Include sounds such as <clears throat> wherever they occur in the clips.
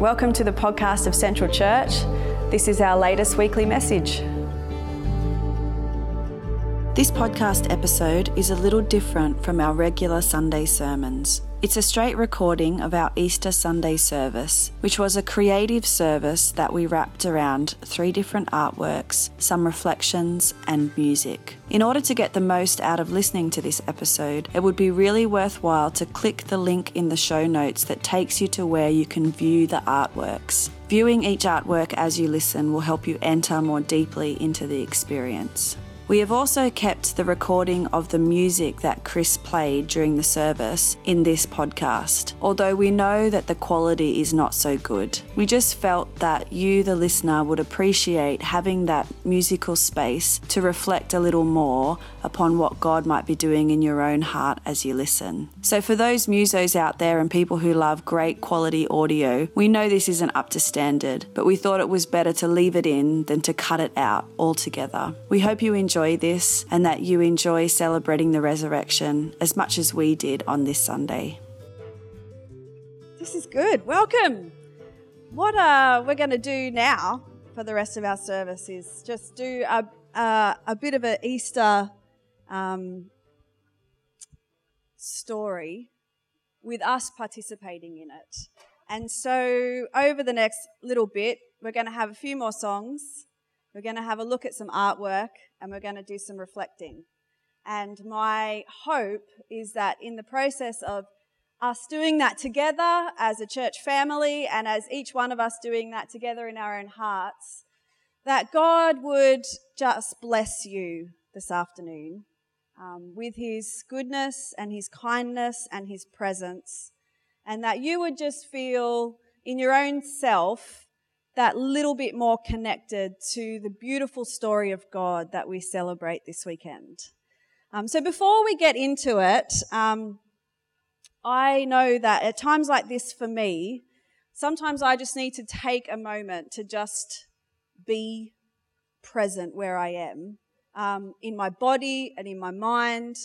Welcome to the podcast of Central Church. This is our latest weekly message. This podcast episode is a little different from our regular Sunday sermons. It's a straight recording of our Easter Sunday service, which was a creative service that we wrapped around three different artworks, some reflections, and music. In order to get the most out of listening to this episode, it would be really worthwhile to click the link in the show notes that takes you to where you can view the artworks. Viewing each artwork as you listen will help you enter more deeply into the experience. We have also kept the recording of the music that Chris played during the service in this podcast, although we know that the quality is not so good. We just felt that you, the listener, would appreciate having that musical space to reflect a little more upon what God might be doing in your own heart as you listen. So, for those musos out there and people who love great quality audio, we know this isn't up to standard, but we thought it was better to leave it in than to cut it out altogether. We hope you enjoy this and that you enjoy celebrating the resurrection as much as we did on this Sunday. This is good. Welcome. What uh, we're going to do now for the rest of our service is just do a, uh, a bit of an Easter um, story with us participating in it. And so, over the next little bit, we're going to have a few more songs we're going to have a look at some artwork and we're going to do some reflecting. And my hope is that in the process of us doing that together as a church family and as each one of us doing that together in our own hearts, that God would just bless you this afternoon um, with His goodness and His kindness and His presence, and that you would just feel in your own self that little bit more connected to the beautiful story of God that we celebrate this weekend. Um, so before we get into it, um, I know that at times like this for me, sometimes I just need to take a moment to just be present where I am, um, in my body and in my mind.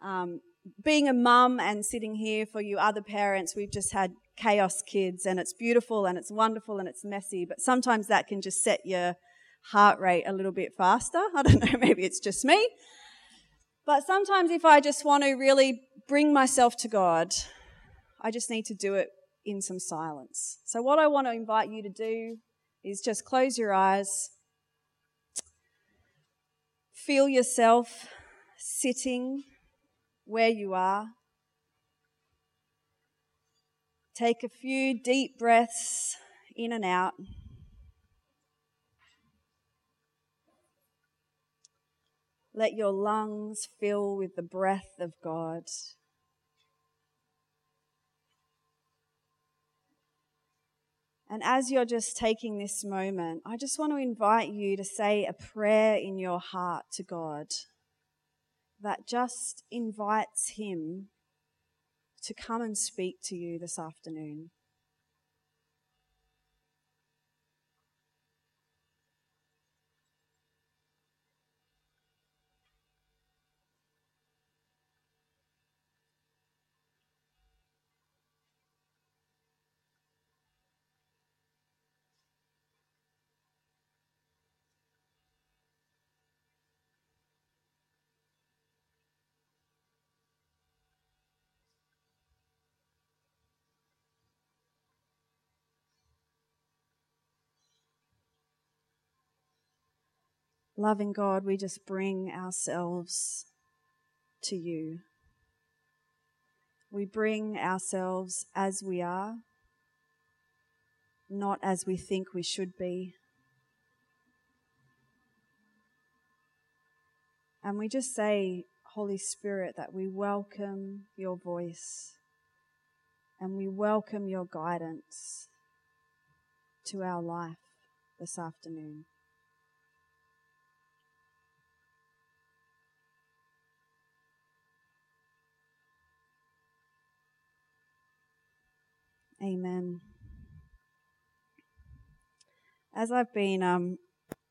Um, being a mum and sitting here for you other parents, we've just had chaos kids and it's beautiful and it's wonderful and it's messy, but sometimes that can just set your heart rate a little bit faster. <laughs> I don't know, maybe it's just me. But sometimes if I just want to really bring myself to God, I just need to do it in some silence. So what I want to invite you to do is just close your eyes. Feel yourself sitting where you are. Take a few deep breaths in and out. Let your lungs fill with the breath of God. And as you're just taking this moment, I just want to invite you to say a prayer in your heart to God that just invites Him to come and speak to you this afternoon. Loving God, we just bring ourselves to you. We bring ourselves as we are, not as we think we should be. And we just say, Holy Spirit, that we welcome your voice and we welcome your guidance to our life this afternoon. Amen. As I've been um,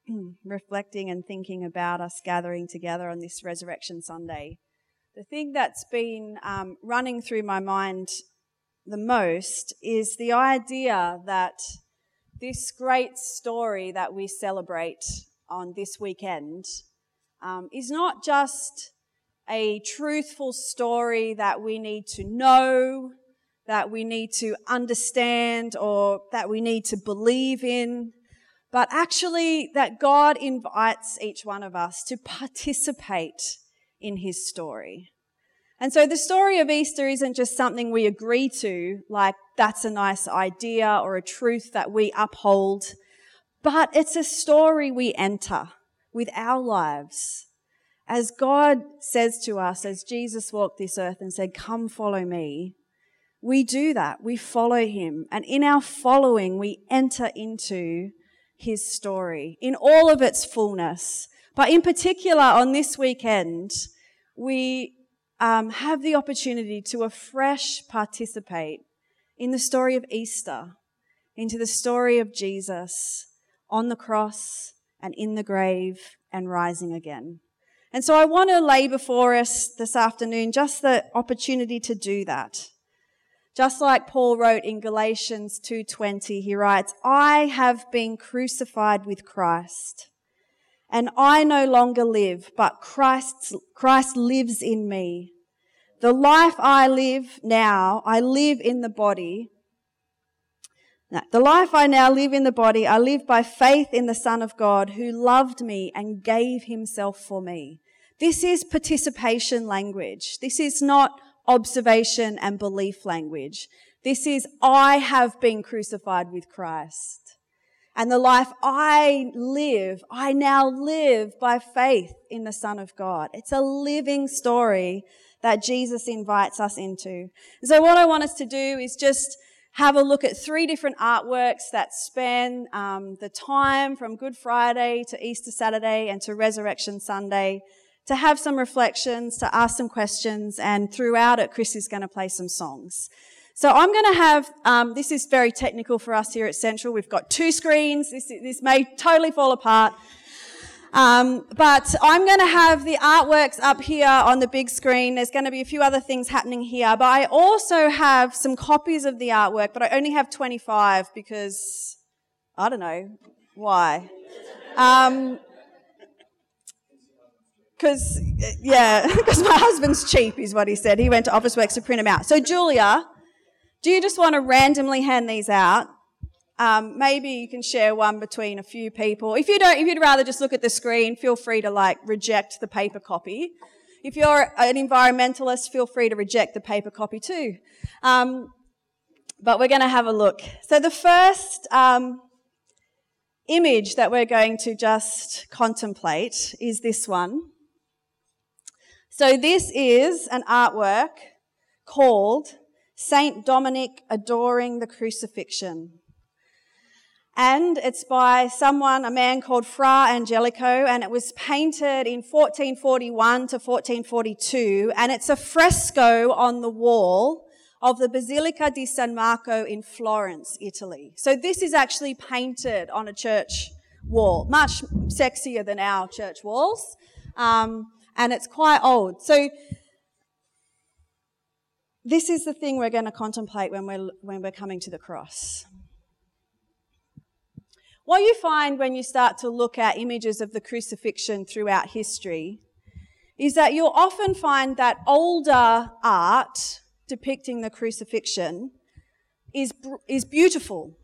<clears throat> reflecting and thinking about us gathering together on this Resurrection Sunday, the thing that's been um, running through my mind the most is the idea that this great story that we celebrate on this weekend um, is not just a truthful story that we need to know, that we need to understand, or that we need to believe in, but actually that God invites each one of us to participate in his story. And so the story of Easter isn't just something we agree to, like that's a nice idea or a truth that we uphold, but it's a story we enter with our lives. As God says to us, as Jesus walked this earth and said, come follow me, we do that. We follow him. And in our following, we enter into his story in all of its fullness. But in particular, on this weekend, we um, have the opportunity to afresh participate in the story of Easter, into the story of Jesus on the cross and in the grave and rising again. And so I want to lay before us this afternoon just the opportunity to do that. Just like Paul wrote in Galatians 2:20, he writes, "I have been crucified with Christ, and I no longer live, but Christ Christ lives in me. The life I live now, I live in the body. Now, the life I now live in the body, I live by faith in the Son of God who loved me and gave himself for me. This is participation language. This is not observation and belief language. This is, I have been crucified with Christ. And the life I live, I now live by faith in the Son of God. It's a living story that Jesus invites us into. So what I want us to do is just have a look at three different artworks that span um, the time from Good Friday to Easter Saturday and to Resurrection Sunday to have some reflections, to ask some questions, and throughout it, Chris is going to play some songs. So I'm going to have, um, this is very technical for us here at Central. We've got two screens. This, this may totally fall apart. Um, but I'm going to have the artworks up here on the big screen. There's going to be a few other things happening here, but I also have some copies of the artwork, but I only have 25 because I don't know why. Um, because yeah, <laughs> because my husband's cheap is what he said. He went to Officeworks to print them out. So Julia, do you just want to randomly hand these out? Um, maybe you can share one between a few people. If you don't, if you'd rather just look at the screen, feel free to like reject the paper copy. If you're an environmentalist, feel free to reject the paper copy too. Um, but we're going to have a look. So the first um, image that we're going to just contemplate is this one. So this is an artwork called Saint Dominic Adoring the Crucifixion. And it's by someone, a man called Fra Angelico, and it was painted in 1441 to 1442, and it's a fresco on the wall of the Basilica di San Marco in Florence, Italy. So this is actually painted on a church wall, much sexier than our church walls, um, and it's quite old. So this is the thing we're going to contemplate when we're, when we're coming to the cross. What you find when you start to look at images of the crucifixion throughout history is that you'll often find that older art depicting the crucifixion is, is beautiful.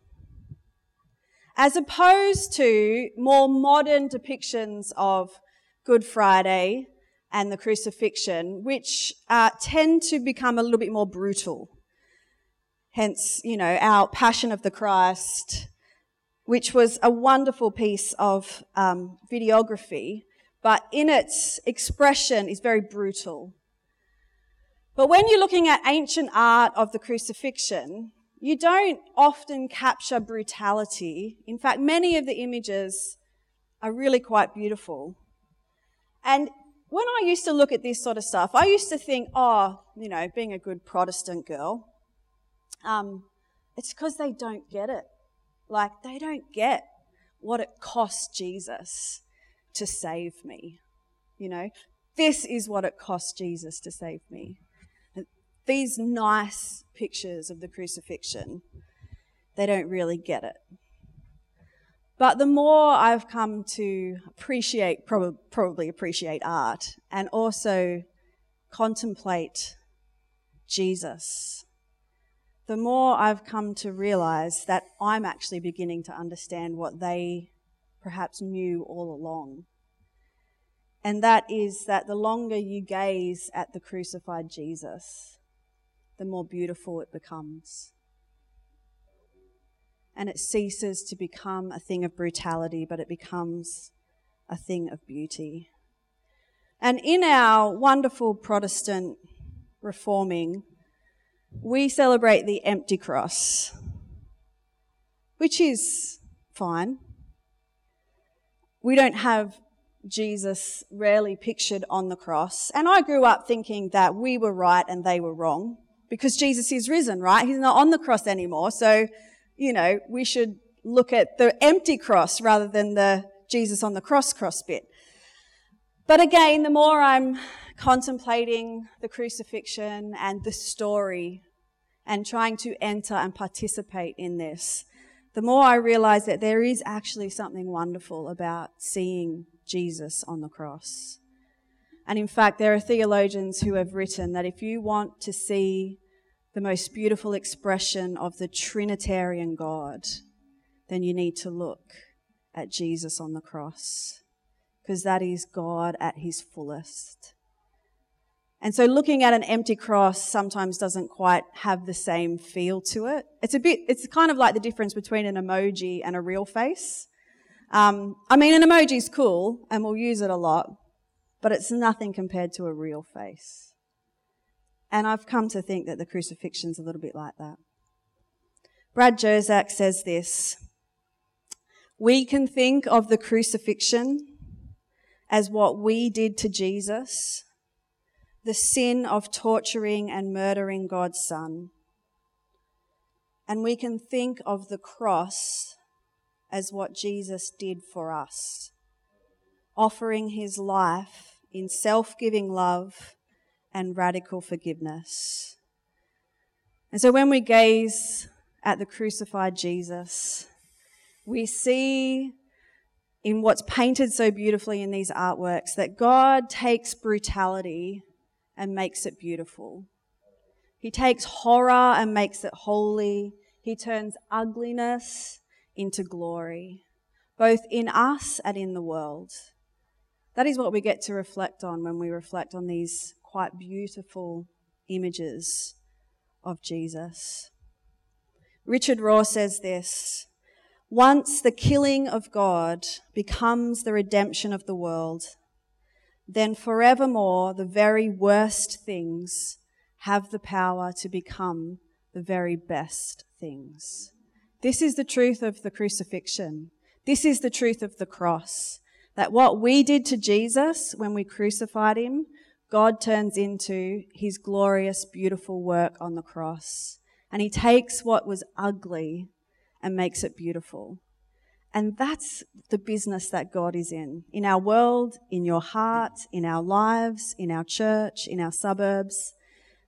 As opposed to more modern depictions of Good Friday and the crucifixion, which uh, tend to become a little bit more brutal. Hence, you know, our Passion of the Christ, which was a wonderful piece of um, videography, but in its expression is very brutal. But when you're looking at ancient art of the crucifixion, you don't often capture brutality. In fact, many of the images are really quite beautiful. And when I used to look at this sort of stuff, I used to think, oh, you know, being a good Protestant girl, um, it's because they don't get it. Like, they don't get what it cost Jesus to save me. You know, this is what it cost Jesus to save me. these nice pictures of the crucifixion, they don't really get it. But the more I've come to appreciate, prob- probably appreciate art, and also contemplate Jesus, the more I've come to realize that I'm actually beginning to understand what they perhaps knew all along. And that is that the longer you gaze at the crucified Jesus, the more beautiful it becomes. And it ceases to become a thing of brutality, but it becomes a thing of beauty. And in our wonderful Protestant reforming, we celebrate the empty cross, which is fine. We don't have Jesus rarely pictured on the cross. And I grew up thinking that we were right and they were wrong because Jesus is risen, right? He's not on the cross anymore. So, you know, we should look at the empty cross rather than the Jesus on the cross cross bit. But again, the more I'm contemplating the crucifixion and the story and trying to enter and participate in this, the more I realize that there is actually something wonderful about seeing Jesus on the cross. And in fact, there are theologians who have written that if you want to see the most beautiful expression of the Trinitarian God, then you need to look at Jesus on the cross, because that is God at his fullest. And so looking at an empty cross sometimes doesn't quite have the same feel to it. It's a bit, it's kind of like the difference between an emoji and a real face. Um, I mean, an emoji's cool and we'll use it a lot, but it's nothing compared to a real face. And I've come to think that the crucifixion's a little bit like that. Brad Jersak says this We can think of the crucifixion as what we did to Jesus, the sin of torturing and murdering God's Son. And we can think of the cross as what Jesus did for us, offering his life in self giving love and radical forgiveness. And so when we gaze at the crucified Jesus, we see in what's painted so beautifully in these artworks that God takes brutality and makes it beautiful. He takes horror and makes it holy. He turns ugliness into glory, both in us and in the world. That is what we get to reflect on when we reflect on these quite beautiful images of Jesus. Richard Rohr says this Once the killing of God becomes the redemption of the world, then forevermore the very worst things have the power to become the very best things. This is the truth of the crucifixion. This is the truth of the cross. That what we did to Jesus when we crucified him, God turns into his glorious, beautiful work on the cross. And he takes what was ugly and makes it beautiful. And that's the business that God is in. In our world, in your heart, in our lives, in our church, in our suburbs,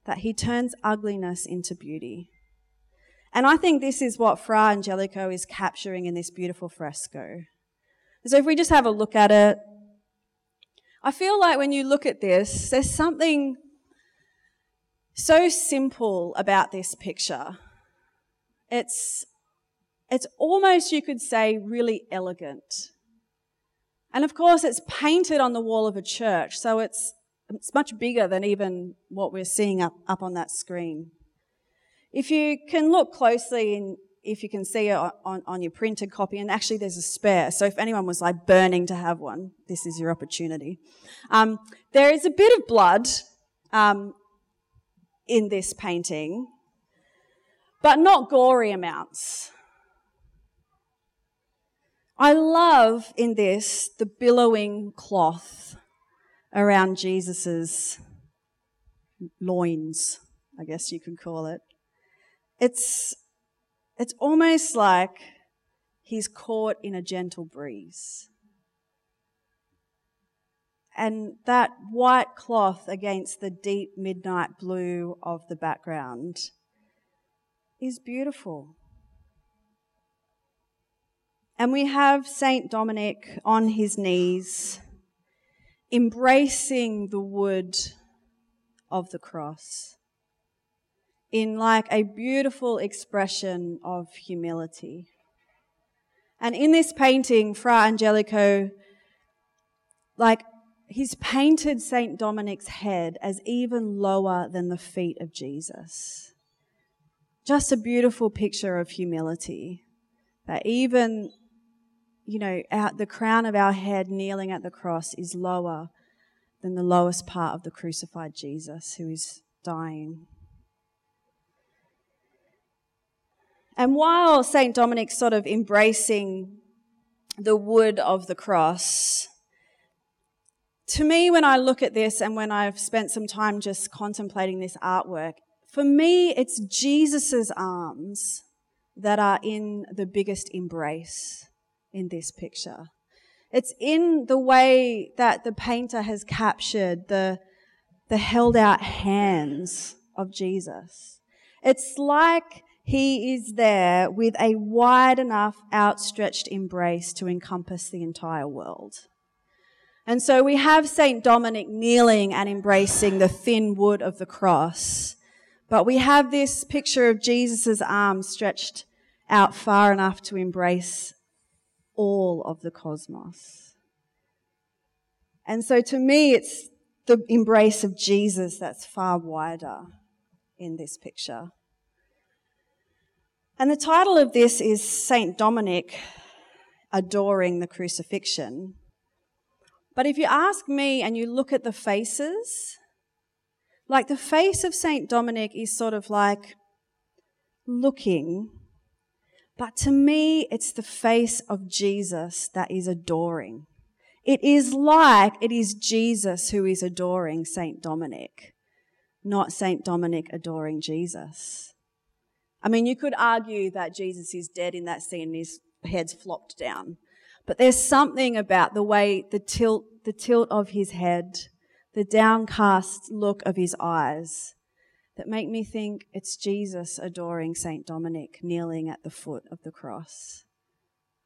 that he turns ugliness into beauty. And I think this is what Fra Angelico is capturing in this beautiful fresco. So if we just have a look at it, I feel like when you look at this, there's something so simple about this picture. It's, it's almost, you could say, really elegant. And of course, it's painted on the wall of a church, so it's, it's much bigger than even what we're seeing up, up on that screen. If you can look closely and if you can see it on, on, your printed copy, and actually there's a spare, so if anyone was like burning to have one, this is your opportunity. Um, there is a bit of blood um, in this painting, but not gory amounts. I love in this the billowing cloth around Jesus's loins, I guess you could call it. It's, it's almost like he's caught in a gentle breeze. and that white cloth against the deep midnight blue of the background is beautiful. And we have Saint Dominic on his knees, embracing the wood of the cross in like a beautiful expression of humility. And in this painting, Fra Angelico, like, he's painted St. Dominic's head as even lower than the feet of Jesus. Just a beautiful picture of humility. That even, you know, out the crown of our head kneeling at the cross is lower than the lowest part of the crucified Jesus who is dying. And while St. Dominic's sort of embracing the wood of the cross, to me, when I look at this and when I've spent some time just contemplating this artwork, for me, it's Jesus' arms that are in the biggest embrace in this picture. It's in the way that the painter has captured the, the held out hands of Jesus. It's like he is there with a wide enough outstretched embrace to encompass the entire world. And so we have St. Dominic kneeling and embracing the thin wood of the cross. But we have this picture of Jesus' arms stretched out far enough to embrace all of the cosmos. And so to me, it's the embrace of Jesus that's far wider in this picture. And the title of this is St. Dominic Adoring the Crucifixion. But if you ask me and you look at the faces, like the face of St. Dominic is sort of like looking, but to me, it's the face of Jesus that is adoring. It is like it is Jesus who is adoring St. Dominic, not St. Dominic adoring Jesus. I mean, you could argue that Jesus is dead in that scene and his head's flopped down. But there's something about the way the tilt, the tilt of his head, the downcast look of his eyes that make me think it's Jesus adoring Saint Dominic kneeling at the foot of the cross,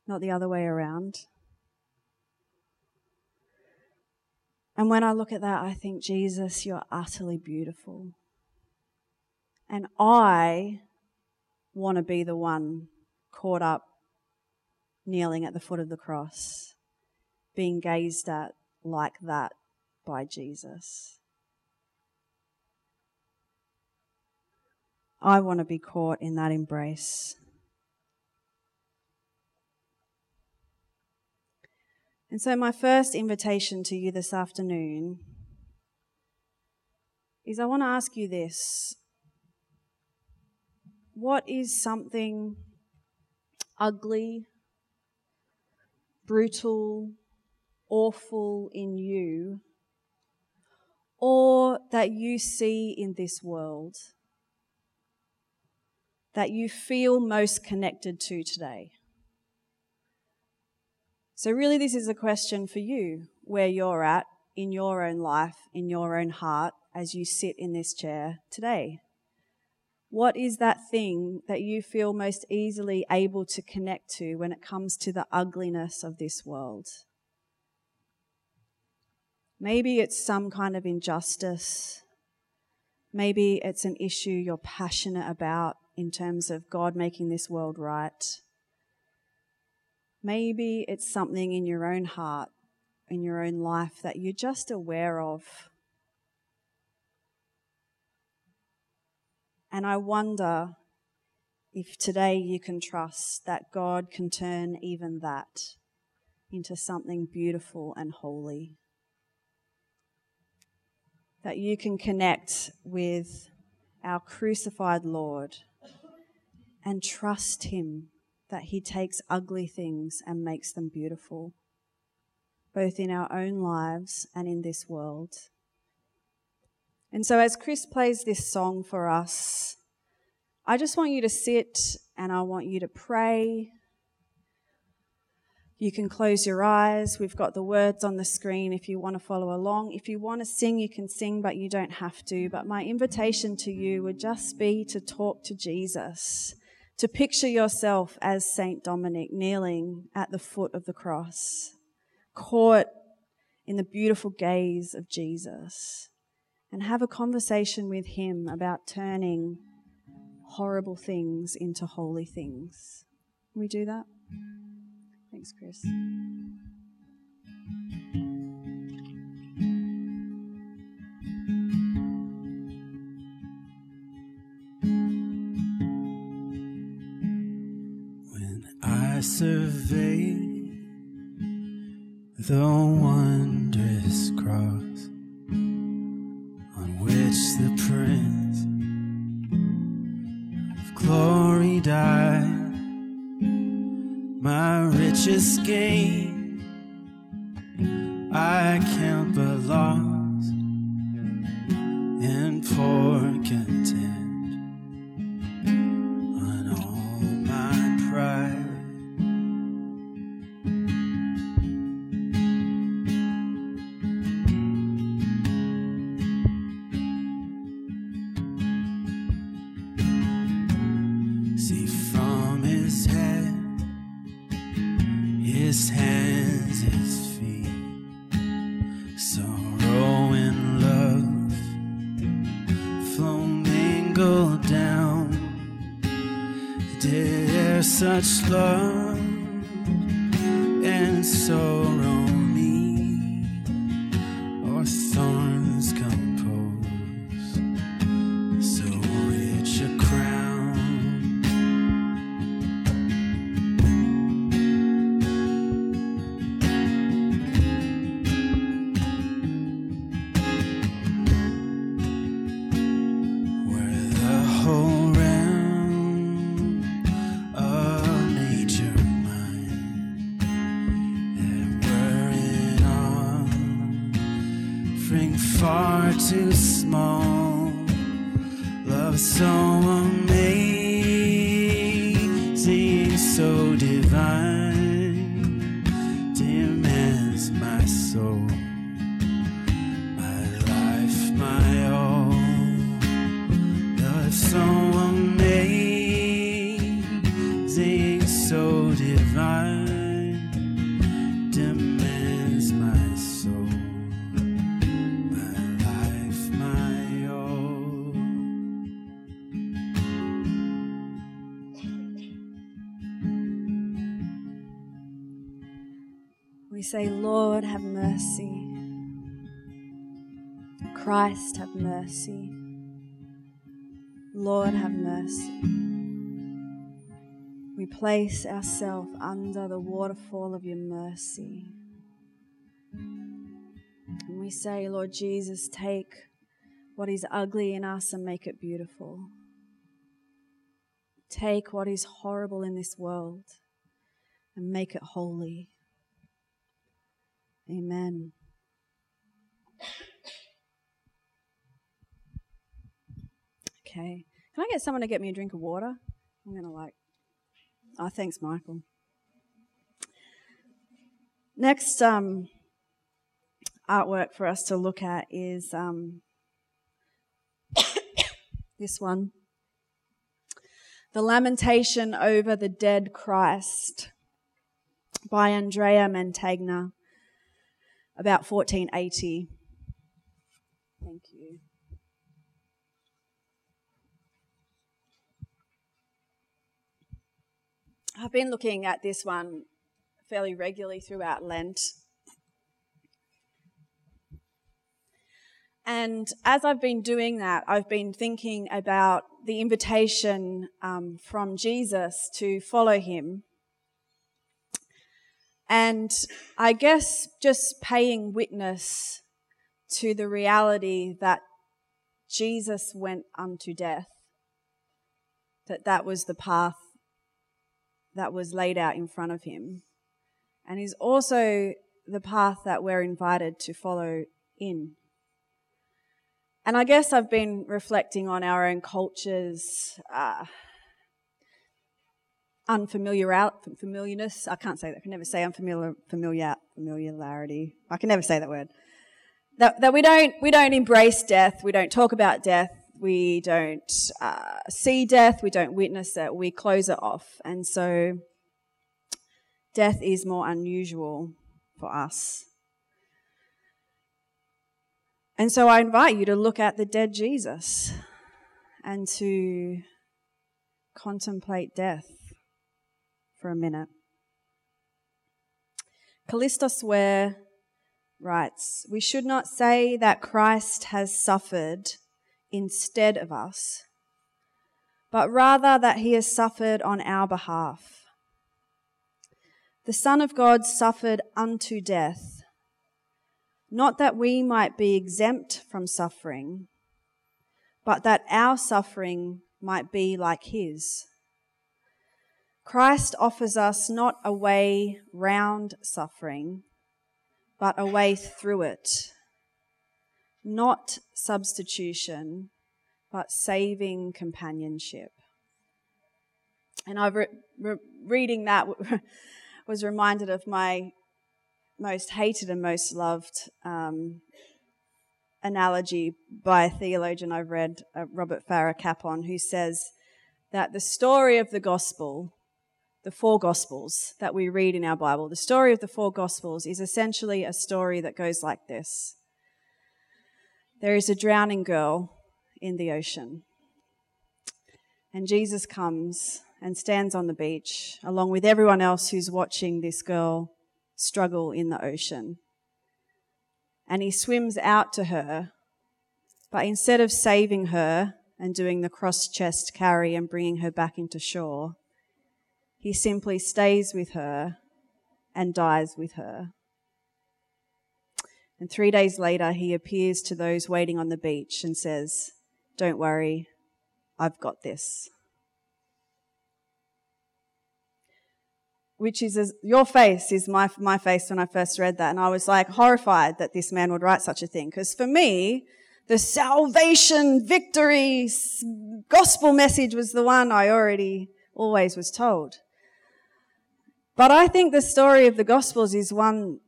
not the other way around. And when I look at that, I think, Jesus, you're utterly beautiful. And I want to be the one caught up kneeling at the foot of the cross, being gazed at like that by Jesus. I want to be caught in that embrace. And so, my first invitation to you this afternoon is I want to ask you this what is something ugly, brutal, awful in you, or that you see in this world that you feel most connected to today? So, really, this is a question for you where you're at in your own life, in your own heart, as you sit in this chair today. What is that thing that you feel most easily able to connect to when it comes to the ugliness of this world? Maybe it's some kind of injustice. Maybe it's an issue you're passionate about in terms of God making this world right. Maybe it's something in your own heart, in your own life that you're just aware of And I wonder if today you can trust that God can turn even that into something beautiful and holy. That you can connect with our crucified Lord and trust Him that He takes ugly things and makes them beautiful, both in our own lives and in this world. And so, as Chris plays this song for us, I just want you to sit and I want you to pray. You can close your eyes. We've got the words on the screen if you want to follow along. If you want to sing, you can sing, but you don't have to. But my invitation to you would just be to talk to Jesus, to picture yourself as Saint Dominic kneeling at the foot of the cross, caught in the beautiful gaze of Jesus, and have a conversation with him about turning horrible things into holy things. Can we do that? Thanks, Chris. When I survey the wondrous cross Prince of Glory died my richest gain so amazing, so divine, demands my soul, my life, my all. We say, Lord, have mercy. Christ, have mercy. Lord, have mercy. We place ourselves under the waterfall of your mercy. And we say, Lord Jesus, take what is ugly in us and make it beautiful. Take what is horrible in this world and make it holy. Amen. Okay. Can I get someone to get me a drink of water? I'm going to like. Oh, thanks, Michael. Next um, artwork for us to look at is um, <coughs> this one The Lamentation over the Dead Christ by Andrea Mantegna, about 1480. Thank you. I've been looking at this one fairly regularly throughout Lent. And as I've been doing that, I've been thinking about the invitation um, from Jesus to follow him. And I guess just paying witness to the reality that Jesus went unto death, that that was the path that was laid out in front of him, and is also the path that we're invited to follow in. And I guess I've been reflecting on our own culture's uh, unfamiliar familiarness. I can't say that. I can never say unfamiliar familiar familiarity. I can never say that word. That, that we don't we don't embrace death. We don't talk about death. We don't uh, see death. We don't witness it. We close it off. And so, death is more unusual for us. And so, I invite you to look at the dead Jesus and to contemplate death for a minute. Kallistos Ware writes We should not say that Christ has suffered instead of us, but rather that he has suffered on our behalf. The Son of God suffered unto death, not that we might be exempt from suffering, but that our suffering might be like his. Christ offers us not a way round suffering, but a way through it. Not substitution, but saving companionship. And I re- re- reading that <laughs> was reminded of my most hated and most loved um, analogy by a theologian I've read, uh, Robert Farrar Capon, who says that the story of the gospel, the four gospels that we read in our Bible, the story of the four gospels is essentially a story that goes like this There is a drowning girl in the ocean, and Jesus comes and stands on the beach along with everyone else who's watching this girl struggle in the ocean and he swims out to her. But instead of saving her and doing the cross chest carry and bringing her back into shore, he simply stays with her and dies with her. And three days later, he appears to those waiting on the beach and says, Don't worry, I've got this. which is as, your face is my, my face when I first read that. And I was like horrified that this man would write such a thing. Because for me, the salvation, victory, gospel message was the one I already always was told. But I think the story of the Gospels is one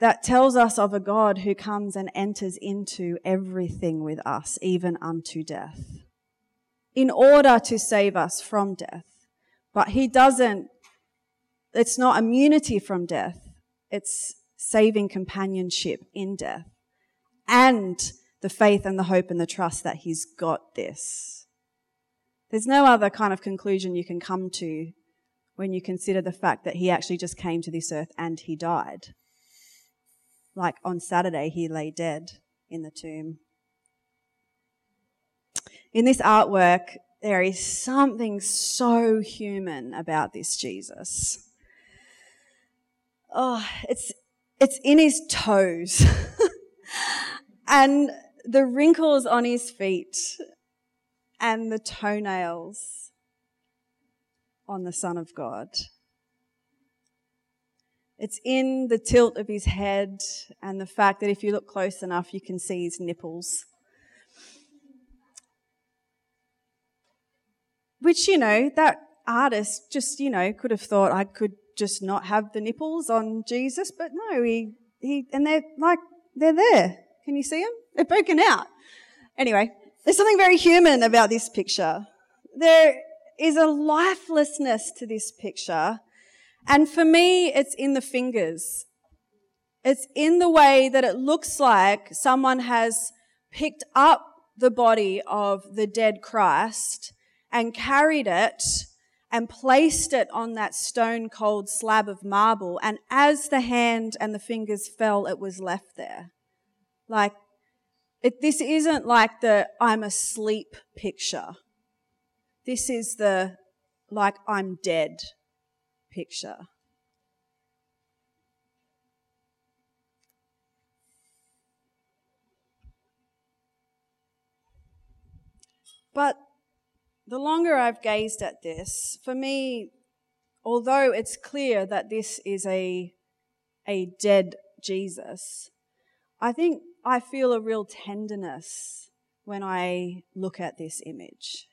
that tells us of a God who comes and enters into everything with us, even unto death, in order to save us from death. But he doesn't it's not immunity from death, it's saving companionship in death and the faith and the hope and the trust that He's got this. There's no other kind of conclusion you can come to when you consider the fact that He actually just came to this earth and He died. Like on Saturday, He lay dead in the tomb. In this artwork, there is something so human about this Jesus oh, it's, it's in his toes. <laughs> and the wrinkles on his feet and the toenails on the Son of God. It's in the tilt of his head and the fact that if you look close enough, you can see his nipples. Which, you know, that artist just, you know, could have thought I could just not have the nipples on Jesus, but no, he, he, and they're like, they're there. Can you see them? They're broken out. Anyway, there's something very human about this picture. There is a lifelessness to this picture. And for me, it's in the fingers. It's in the way that it looks like someone has picked up the body of the dead Christ and carried it and placed it on that stone cold slab of marble. And as the hand and the fingers fell, it was left there. Like, it, this isn't like the I'm asleep picture. This is the like I'm dead picture. But the longer I've gazed at this, for me, although it's clear that this is a, a dead Jesus, I think I feel a real tenderness when I look at this image.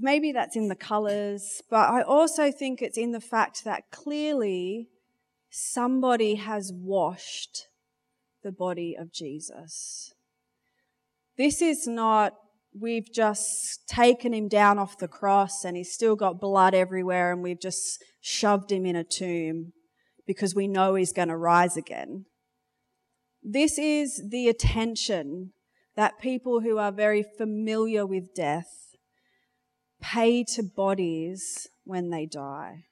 Maybe that's in the colors, but I also think it's in the fact that clearly somebody has washed the body of Jesus. This is not, we've just taken him down off the cross and he's still got blood everywhere and we've just shoved him in a tomb because we know he's going to rise again. This is the attention that people who are very familiar with death pay to bodies when they die.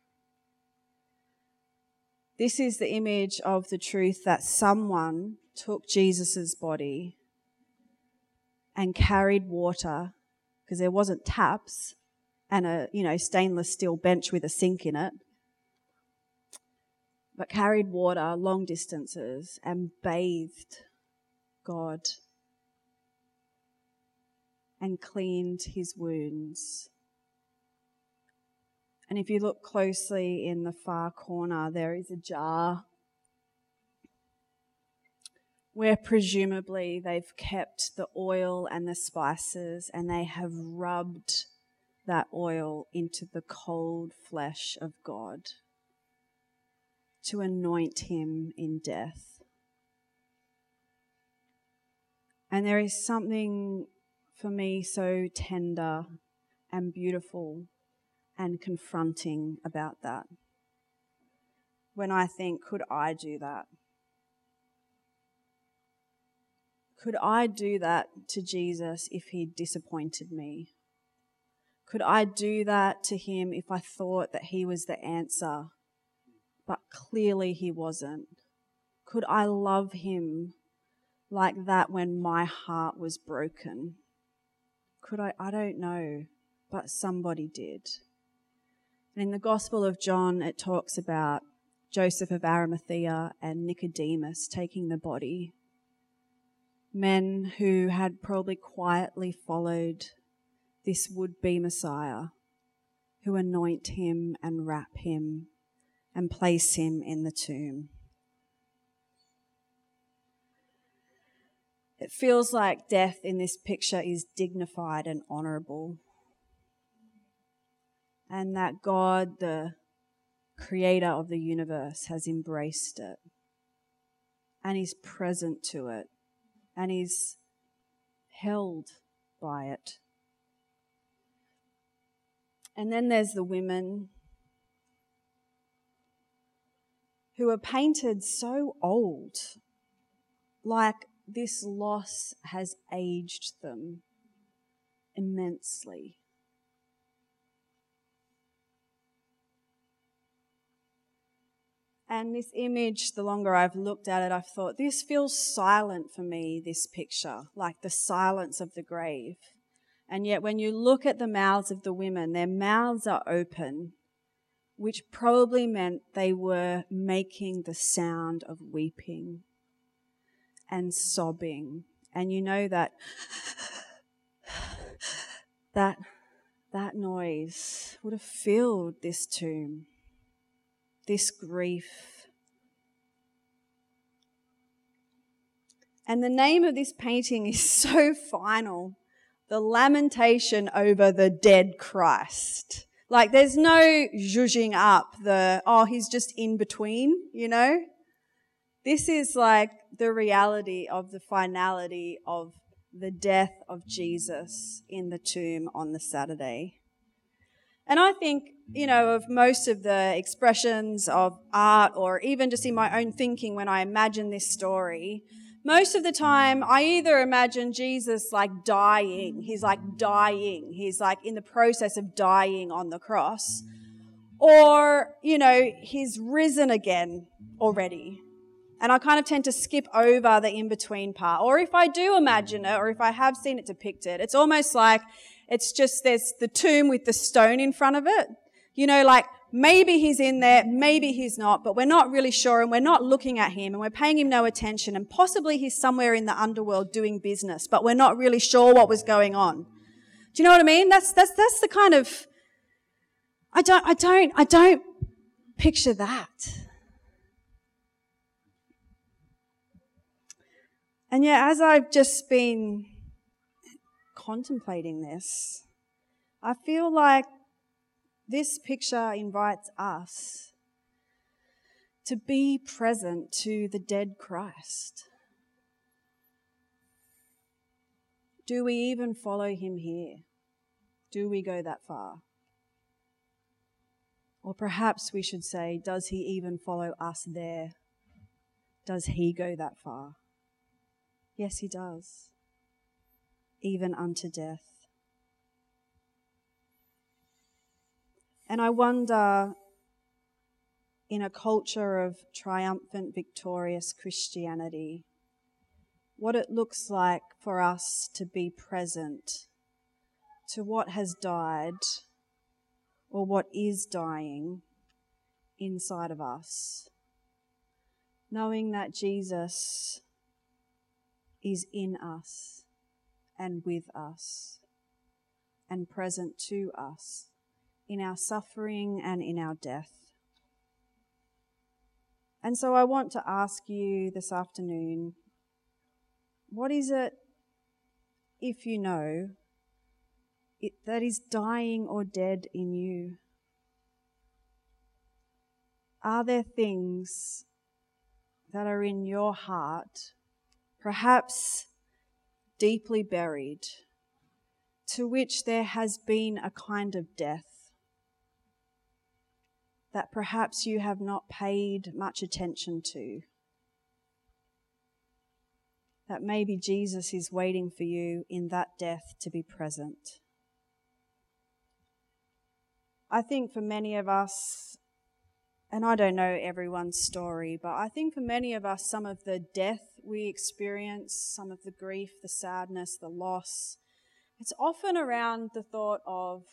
This is the image of the truth that someone took Jesus' body and carried water because there wasn't taps and a you know stainless steel bench with a sink in it but carried water long distances and bathed God and cleaned his wounds. And if you look closely in the far corner, there is a jar where presumably they've kept the oil and the spices and they have rubbed that oil into the cold flesh of God to anoint him in death. And there is something for me so tender and beautiful and confronting about that. When I think, could I do that? Could I do that to Jesus if he disappointed me? Could I do that to him if I thought that he was the answer, but clearly he wasn't? Could I love him like that when my heart was broken? Could I? I don't know, but somebody did. And in the Gospel of John, it talks about Joseph of Arimathea and Nicodemus taking the body men who had probably quietly followed this would be Messiah, who anoint him and wrap him and place him in the tomb. It feels like death in this picture is dignified and honorable. And that God, the creator of the universe, has embraced it and is present to it and is held by it. And then there's the women who are painted so old, like this loss has aged them immensely. And this image, the longer I've looked at it, I've thought, this feels silent for me, this picture, like the silence of the grave. And yet, when you look at the mouths of the women, their mouths are open, which probably meant they were making the sound of weeping and sobbing. And you know that, <sighs> that, that noise would have filled this tomb this grief. And the name of this painting is <laughs> so final the lamentation over the dead Christ. Like there's no zhuzhing up the, oh, he's just in between, you know? This is like the reality of the finality of the death of Jesus in the tomb on the Saturday. And I think, you know, of most of the expressions of art or even just in my own thinking when I imagine this story, most of the time I either imagine Jesus like dying, he's like dying, he's like in the process of dying on the cross, or, you know, he's risen again already. And I kind of tend to skip over the in between part. Or if I do imagine it, or if I have seen it depicted, it's almost like it's just there's the tomb with the stone in front of it. You know, like maybe he's in there, maybe he's not, but we're not really sure and we're not looking at him and we're paying him no attention and possibly he's somewhere in the underworld doing business, but we're not really sure what was going on. Do you know what I mean? That's, that's, that's the kind of, I don't, I don't, I don't picture that. And yet, as I've just been contemplating this, I feel like this picture invites us to be present to the dead Christ. Do we even follow him here? Do we go that far? Or perhaps we should say, does he even follow us there? Does he go that far? Yes, he does, even unto death. And I wonder, in a culture of triumphant, victorious Christianity, what it looks like for us to be present to what has died or what is dying inside of us. Knowing that Jesus is in us and with us and present to us in our suffering and in our death. And so I want to ask you this afternoon what is it, if you know, it, that is dying or dead in you? Are there things that are in your heart, perhaps deeply buried, to which there has been a kind of death? That perhaps you have not paid much attention to. That maybe Jesus is waiting for you in that death to be present. I think for many of us, and I don't know everyone's story, but I think for many of us, some of the death we experience, some of the grief, the sadness, the loss, it's often around the thought of,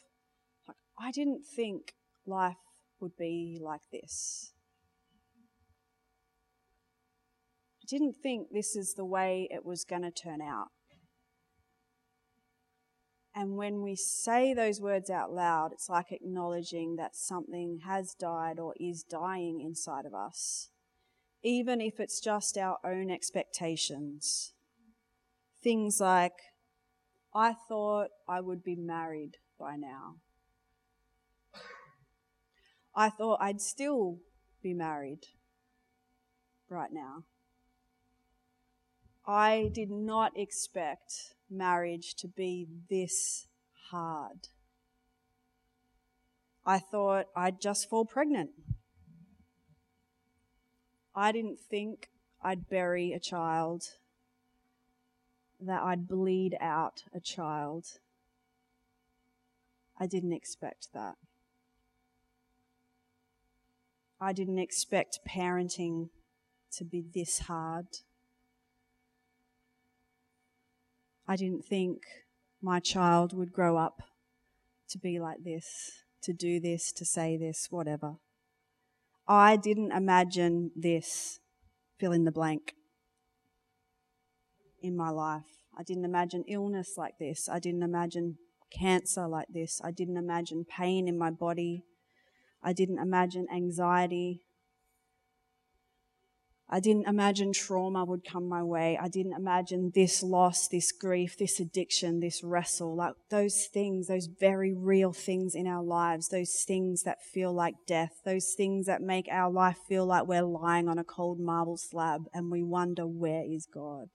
like, I didn't think life would be like this. I didn't think this is the way it was going to turn out. And when we say those words out loud, it's like acknowledging that something has died or is dying inside of us, even if it's just our own expectations. Things like, I thought I would be married by now. I thought I'd still be married right now. I did not expect marriage to be this hard. I thought I'd just fall pregnant. I didn't think I'd bury a child, that I'd bleed out a child. I didn't expect that. I didn't expect parenting to be this hard. I didn't think my child would grow up to be like this, to do this, to say this, whatever. I didn't imagine this, fill in the blank, in my life. I didn't imagine illness like this. I didn't imagine cancer like this. I didn't imagine pain in my body. I didn't imagine anxiety. I didn't imagine trauma would come my way. I didn't imagine this loss, this grief, this addiction, this wrestle, like those things, those very real things in our lives, those things that feel like death, those things that make our life feel like we're lying on a cold marble slab and we wonder, where is God?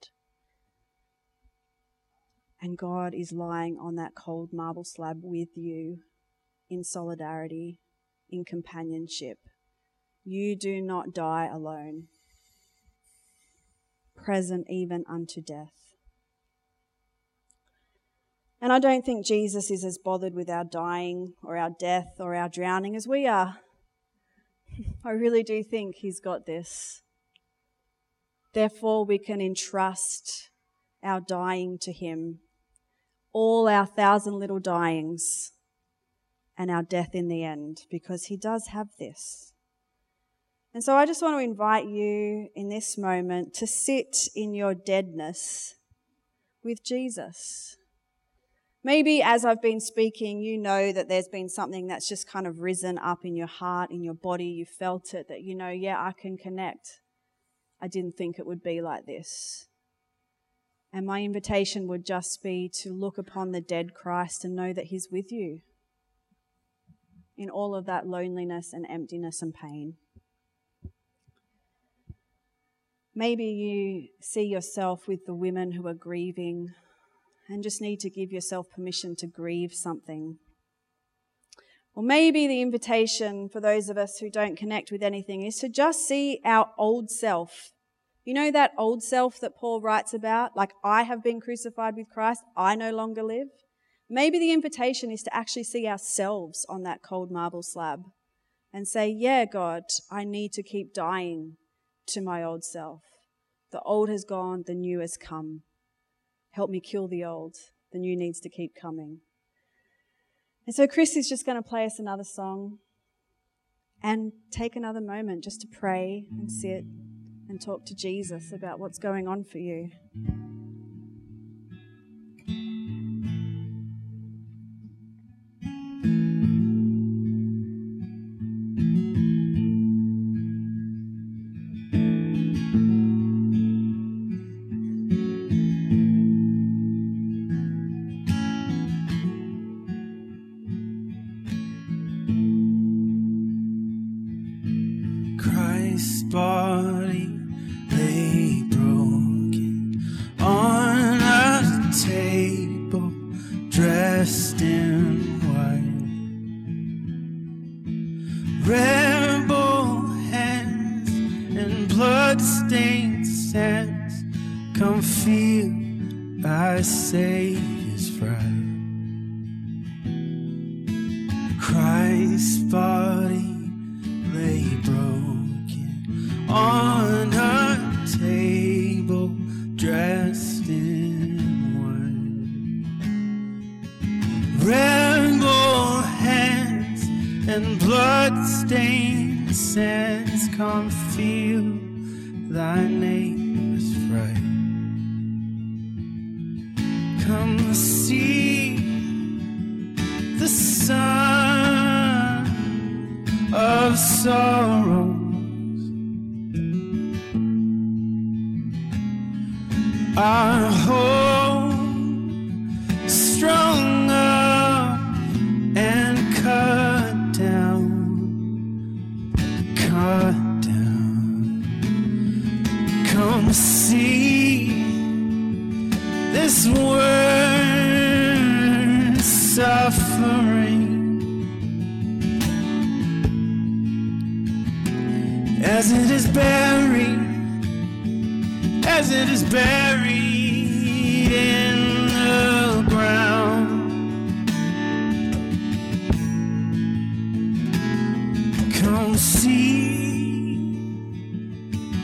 And God is lying on that cold marble slab with you in solidarity, in companionship. You do not die alone present even unto death. And I don't think Jesus is as bothered with our dying or our death or our drowning as we are. <laughs> I really do think he's got this. Therefore, we can entrust our dying to him, all our thousand little dyings, and our death in the end, because he does have this. And so I just want to invite you in this moment to sit in your deadness with Jesus. Maybe as I've been speaking, you know that there's been something that's just kind of risen up in your heart, in your body. You felt it that you know, yeah, I can connect. I didn't think it would be like this. And my invitation would just be to look upon the dead Christ and know that He's with you in all of that loneliness and emptiness and pain. Maybe you see yourself with the women who are grieving and just need to give yourself permission to grieve something. Or maybe the invitation for those of us who don't connect with anything is to just see our old self you know that old self that Paul writes about? Like, I have been crucified with Christ, I no longer live. Maybe the invitation is to actually see ourselves on that cold marble slab and say, Yeah, God, I need to keep dying to my old self. The old has gone, the new has come. Help me kill the old. The new needs to keep coming. And so Chris is just going to play us another song and take another moment just to pray and sit and talk to Jesus about what's going on for you.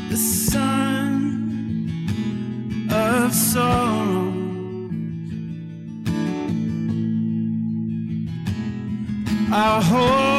The Son of sorrow. Our hope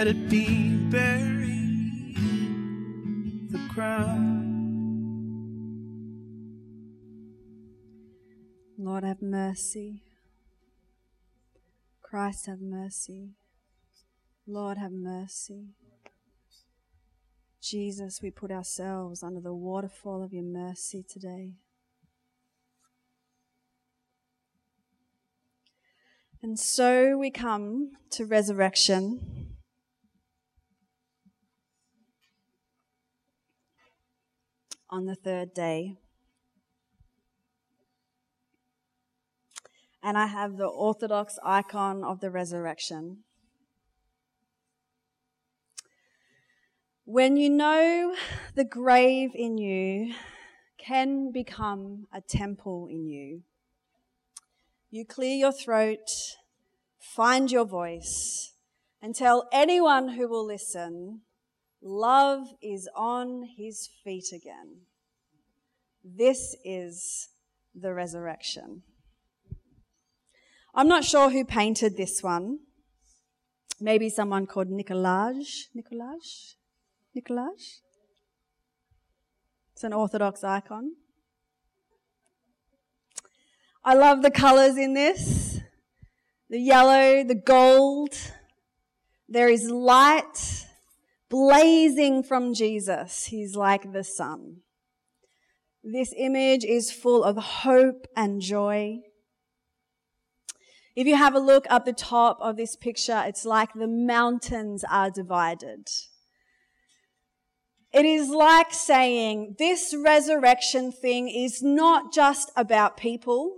let it be buried. The ground. Lord, have mercy. Christ, have mercy. Lord, have mercy. Jesus, we put ourselves under the waterfall of your mercy today. And so we come to resurrection. On the third day. And I have the Orthodox icon of the resurrection. When you know the grave in you can become a temple in you, you clear your throat, find your voice, and tell anyone who will listen love is on his feet again. This is the resurrection. I'm not sure who painted this one. Maybe someone called Nicolaj. Nicolaj? Nicolaj? It's an Orthodox icon. I love the colors in this the yellow, the gold. There is light blazing from Jesus. He's like the sun. This image is full of hope and joy. If you have a look up the top of this picture, it's like the mountains are divided. It is like saying this resurrection thing is not just about people.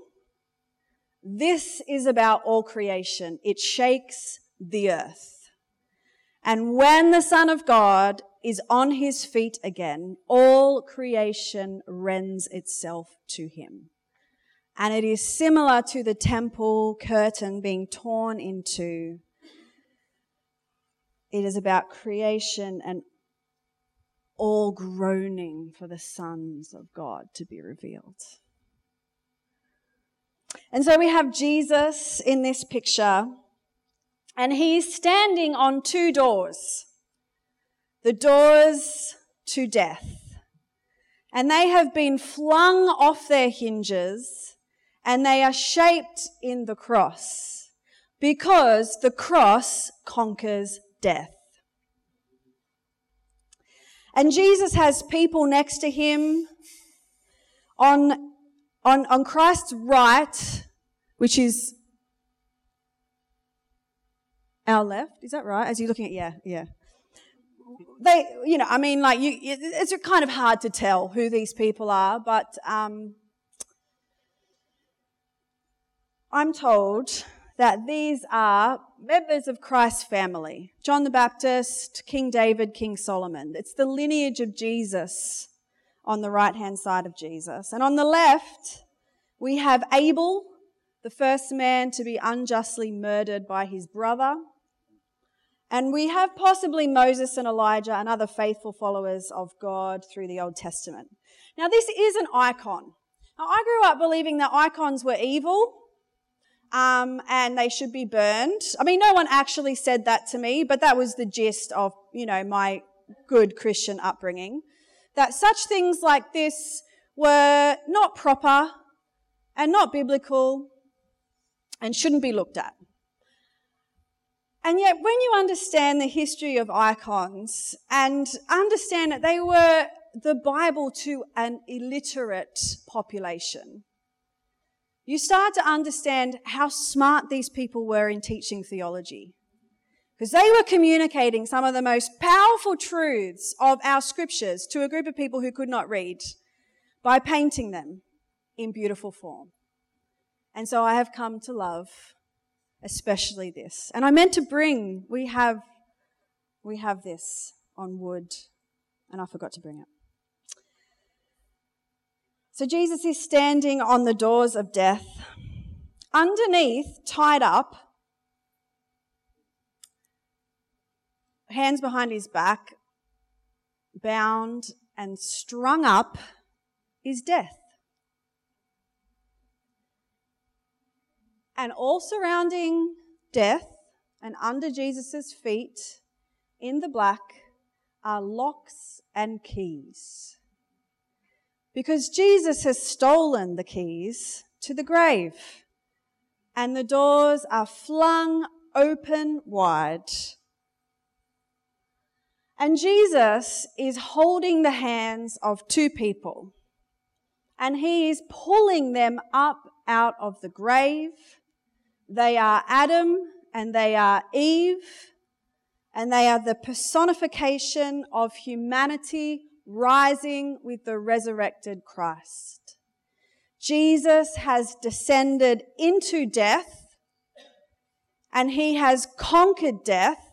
This is about all creation. It shakes the earth. And when the Son of God is on his feet again, all creation rends itself to him. And it is similar to the temple curtain being torn into. It is about creation and all groaning for the sons of God to be revealed. And so we have Jesus in this picture, and he's standing on two doors the doors to death. And they have been flung off their hinges, and they are shaped in the cross because the cross conquers death. And Jesus has people next to him on on, on Christ's right, which is our left, is that right? As you're looking at, yeah, yeah. They, you know, I mean, like, you, it's kind of hard to tell who these people are, but um, I'm told that these are members of Christ's family John the Baptist, King David, King Solomon. It's the lineage of Jesus on the right hand side of Jesus. And on the left, we have Abel, the first man to be unjustly murdered by his brother. And we have possibly Moses and Elijah and other faithful followers of God through the Old Testament. Now, this is an icon. Now, I grew up believing that icons were evil um, and they should be burned. I mean, no one actually said that to me, but that was the gist of, you know, my good Christian upbringing that such things like this were not proper and not biblical and shouldn't be looked at. And yet, when you understand the history of icons and understand that they were the Bible to an illiterate population, you start to understand how smart these people were in teaching theology because they were communicating some of the most powerful truths of our scriptures to a group of people who could not read by painting them in beautiful form. And so I have come to love especially this. And I meant to bring, we have, we have this on wood, and I forgot to bring it. So Jesus is standing on the doors of death. Underneath, tied up, hands behind his back, bound and strung up, is death. And all surrounding death and under Jesus' feet in the black are locks and keys. Because Jesus has stolen the keys to the grave and the doors are flung open wide. And Jesus is holding the hands of two people and he is pulling them up out of the grave. They are Adam and they are Eve and they are the personification of humanity rising with the resurrected Christ. Jesus has descended into death and he has conquered death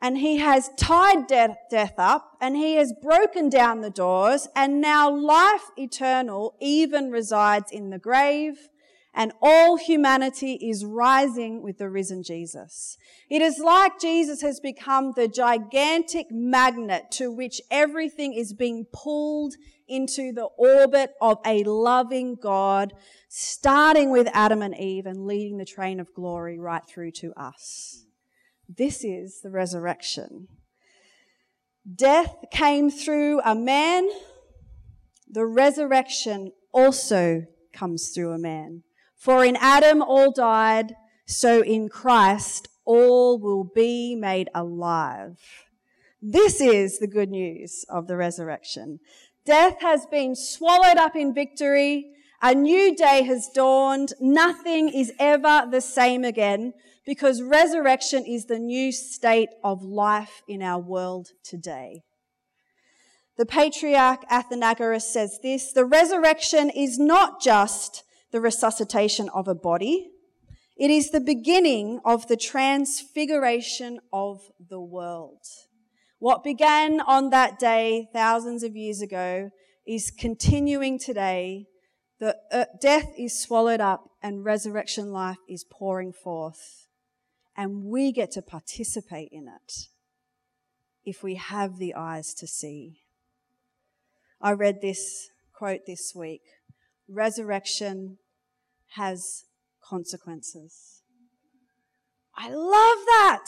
and he has tied death, death, up and he has broken down the doors and now life eternal even resides in the grave and all humanity is rising with the risen Jesus. It is like Jesus has become the gigantic magnet to which everything is being pulled into the orbit of a loving God, starting with Adam and Eve and leading the train of glory right through to us. This is the resurrection. Death came through a man. The resurrection also comes through a man. For in Adam all died, so in Christ all will be made alive. This is the good news of the resurrection. Death has been swallowed up in victory. A new day has dawned. Nothing is ever the same again because resurrection is the new state of life in our world today. The patriarch Athenagoras says this, the resurrection is not just the resuscitation of a body. It is the beginning of the transfiguration of the world. What began on that day thousands of years ago is continuing today. The uh, death is swallowed up and resurrection life is pouring forth. And we get to participate in it if we have the eyes to see. I read this quote this week resurrection has consequences. I love that.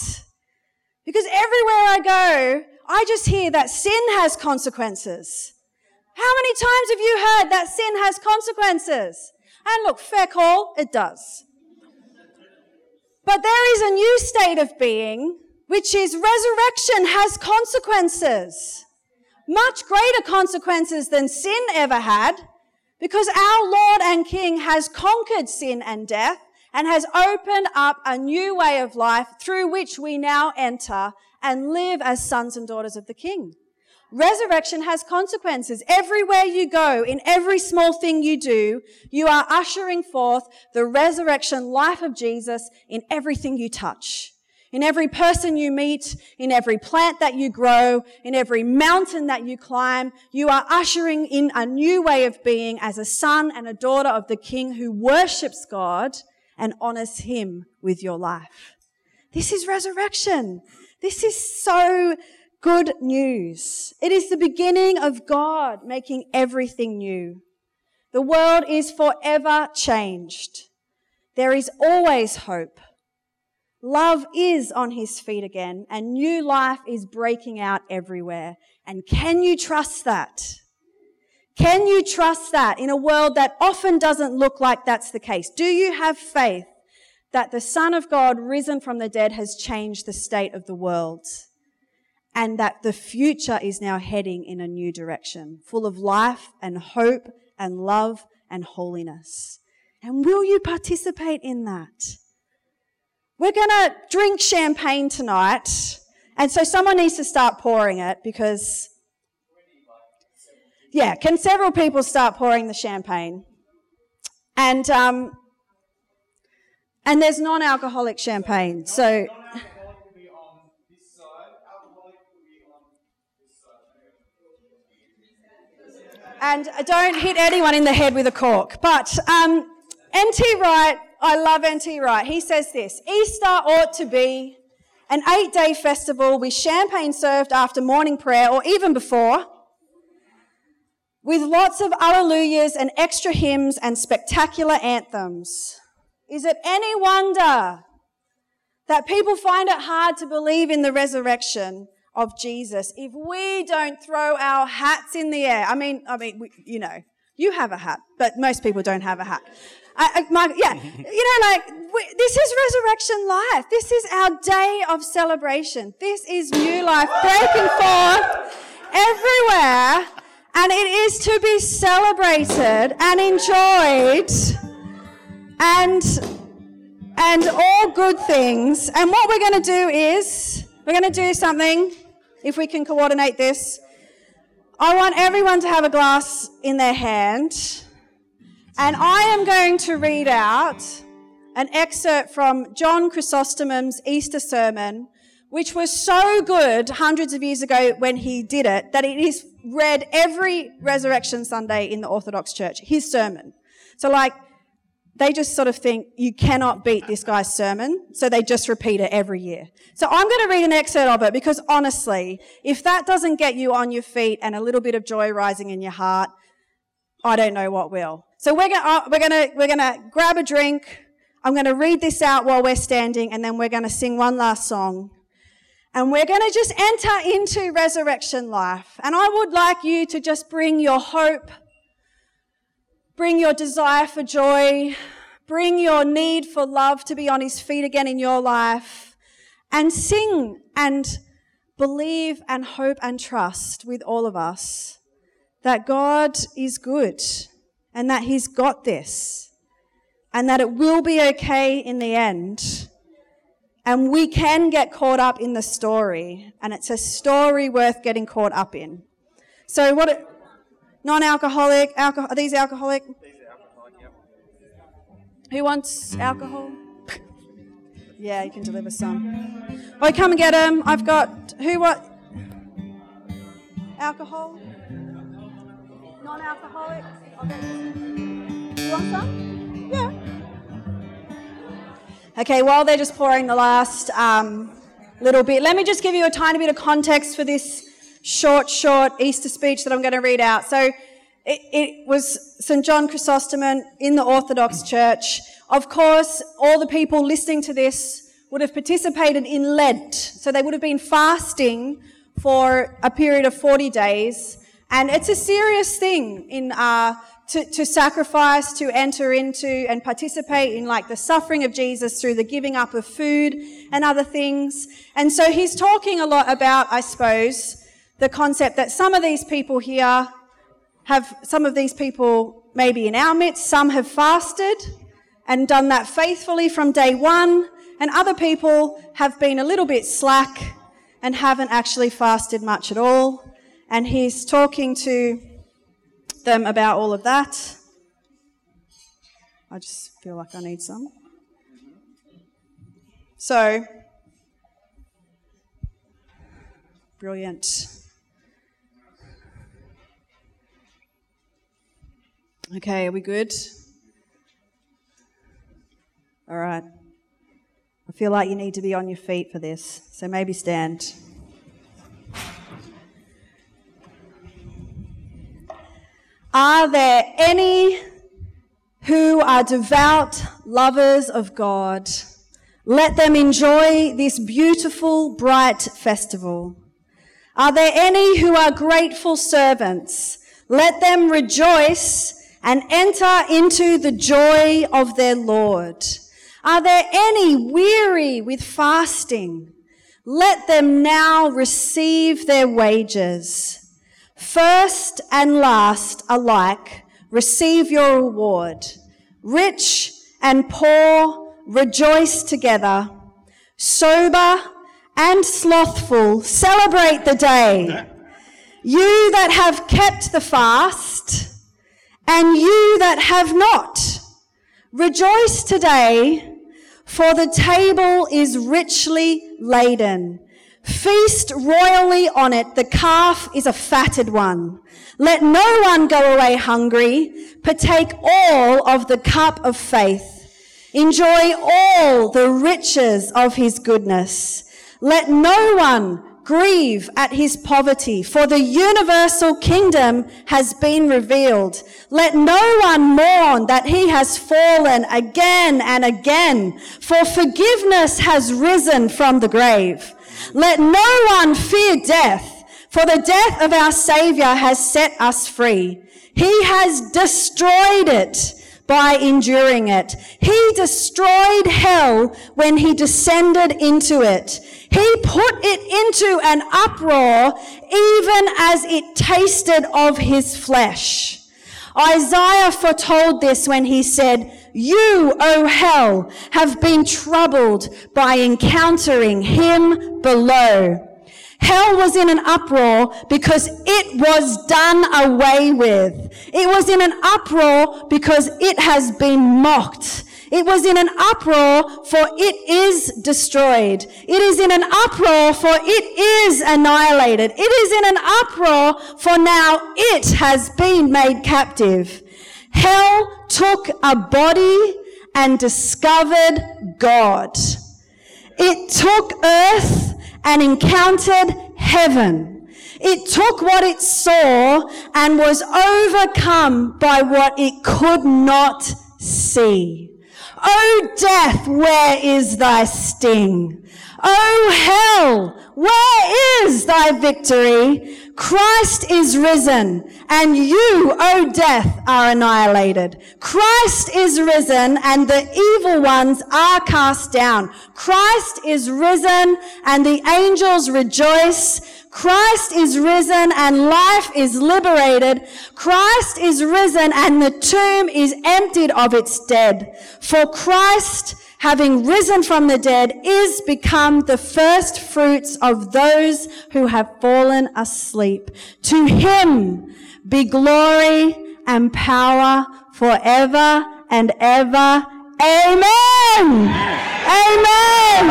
Because everywhere I go, I just hear that sin has consequences. How many times have you heard that sin has consequences? And look, fair call, it does. But there is a new state of being, which is resurrection has consequences. Much greater consequences than sin ever had. Because our Lord and King has conquered sin and death and has opened up a new way of life through which we now enter and live as sons and daughters of the King. Resurrection has consequences. Everywhere you go, in every small thing you do, you are ushering forth the resurrection life of Jesus in everything you touch. In every person you meet, in every plant that you grow, in every mountain that you climb, you are ushering in a new way of being as a son and a daughter of the King who worships God and honors Him with your life. This is resurrection. This is so good news. It is the beginning of God making everything new. The world is forever changed. There is always hope. Love is on his feet again and new life is breaking out everywhere. And can you trust that? Can you trust that in a world that often doesn't look like that's the case? Do you have faith that the Son of God risen from the dead has changed the state of the world? And that the future is now heading in a new direction, full of life and hope and love and holiness. And will you participate in that? We're going to drink champagne tonight. And so someone needs to start pouring it because, yeah, can several people start pouring the champagne? And, um, and there's non-alcoholic champagne. So, and don't hit anyone in the head with a cork. But um, N.T. Wright, I love N.T. Wright. He says this Easter ought to be an eight day festival with champagne served after morning prayer or even before, with lots of alleluias and extra hymns and spectacular anthems. Is it any wonder that people find it hard to believe in the resurrection of Jesus if we don't throw our hats in the air? I mean, I mean, you know, you have a hat, but most people don't have a hat. I, my, yeah, <laughs> you know, like we, this is resurrection life. This is our day of celebration. This is new life breaking forth everywhere, and it is to be celebrated and enjoyed, and and all good things. And what we're going to do is we're going to do something. If we can coordinate this, I want everyone to have a glass in their hand. And I am going to read out an excerpt from John Chrysostom's Easter sermon, which was so good hundreds of years ago when he did it that it is read every Resurrection Sunday in the Orthodox Church, his sermon. So like, they just sort of think you cannot beat this guy's sermon, so they just repeat it every year. So I'm going to read an excerpt of it because honestly, if that doesn't get you on your feet and a little bit of joy rising in your heart, I don't know what will. So we're going uh, we're to we're to grab a drink. I'm going to read this out while we're standing and then we're going to sing one last song. And we're going to just enter into resurrection life. And I would like you to just bring your hope, bring your desire for joy, bring your need for love to be on his feet again in your life, and sing and believe and hope and trust with all of us that God is good and that He's got this and that it will be okay in the end. And we can get caught up in the story, and it's a story worth getting caught up in. So, what? Non-alcoholic, alcohol? Are these alcoholic? These are alcoholic. Yep. Who wants alcohol? yeah, you can deliver some. Oh, come and get them. I've got who? What? Alcohol? Non-alcoholic. You want some? Yeah. Okay, while they're just pouring the last um, little bit, let me just give you a tiny bit of context for this short, short Easter speech that I'm going to read out. So it, it was St. John Chrysostom in the Orthodox Church. Of course, all the people listening to this would have participated in Lent. So they would have been fasting for a period of 40 days. And it's a serious thing in, uh, to, to sacrifice, to enter into and participate in like the suffering of Jesus through the giving up of food and other things. And so he's talking a lot about, I suppose, the concept that some of these people here have, some of these people maybe in our midst, some have fasted and done that faithfully from day one, and other people have been a little bit slack and haven't actually fasted much at all and he's talking to them about all of that. I just feel like I need some. So, brilliant. Okay, are we good? All right. I feel like you need to be on your feet for this, so maybe stand. Are there any who are devout lovers of God? Let them enjoy this beautiful, bright festival. Are there any who are grateful servants? Let them rejoice and enter into the joy of their Lord. Are there any weary with fasting? Let them now receive their wages. First and last alike receive your reward. Rich and poor rejoice together. Sober and slothful celebrate the day. You that have kept the fast and you that have not, rejoice today for the table is richly laden. Feast royally on it. The calf is a fatted one. Let no one go away hungry. Partake all of the cup of faith. Enjoy all the riches of his goodness. Let no one grieve at his poverty, for the universal kingdom has been revealed. Let no one mourn that he has fallen again and again, for forgiveness has risen from the grave. Let no one fear death, for the death of our Savior has set us free. He has destroyed it by enduring it. He destroyed hell when he descended into it. He put it into an uproar even as it tasted of his flesh. Isaiah foretold this when he said, You, O hell, have been troubled by encountering him below. Hell was in an uproar because it was done away with. It was in an uproar because it has been mocked. It was in an uproar for it is destroyed. It is in an uproar for it is annihilated. It is in an uproar for now it has been made captive. Hell took a body and discovered God. It took earth and encountered heaven. It took what it saw and was overcome by what it could not see. O death, where is thy sting? O hell, where is thy victory? Christ is risen and you, O death, are annihilated. Christ is risen and the evil ones are cast down. Christ is risen and the angels rejoice. Christ is risen and life is liberated. Christ is risen and the tomb is emptied of its dead. For Christ having risen from the dead, is become the first fruits of those who have fallen asleep. To him be glory and power forever and ever. Amen. Amen.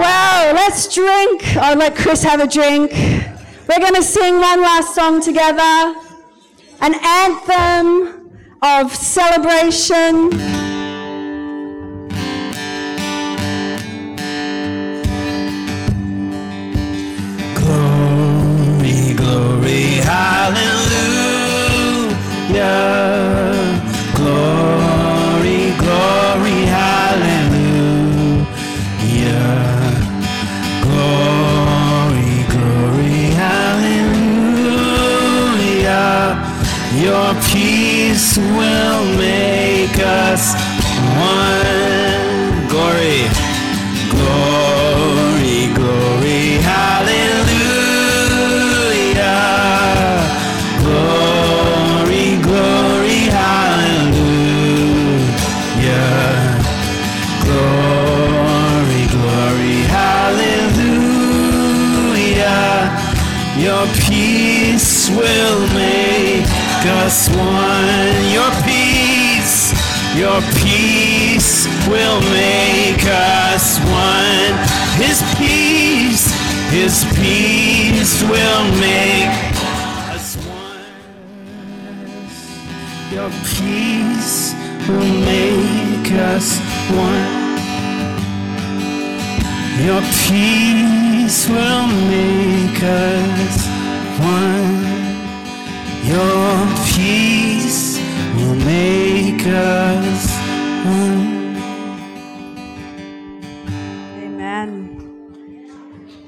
Wow, let's drink. I'll let Chris have a drink. We're going to sing one last song together. An anthem of celebration. Will make us one. Glory, glory, glory, hallelujah. Glory, glory, hallelujah. Glory, glory, hallelujah. Your peace will make us one. Your peace, your peace will make us one. His peace, his peace will make us one. Your peace will make us one. Your peace will make us one. Your peace will make us one. Amen.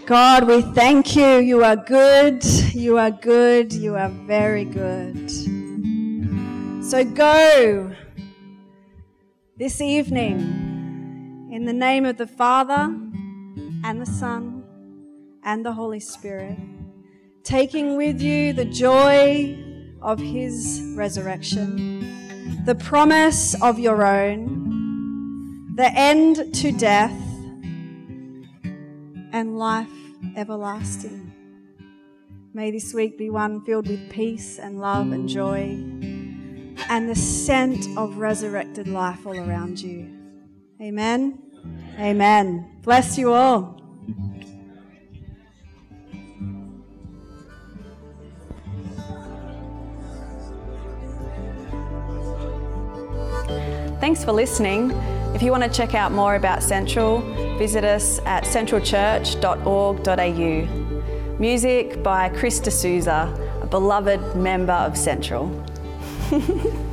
God, we thank you. You are good. You are good. You are very good. So go this evening in the name of the Father and the Son and the Holy Spirit, taking with you the joy of His resurrection, the promise of your own, the end to death, and life everlasting. May this week be one filled with peace and love and joy and the scent of resurrected life all around you. Amen. Amen. Bless you all. Thanks for listening. If you want to check out more about Central, visit us at centralchurch.org.au. Music by Chris D'Souza, a beloved member of Central. <laughs>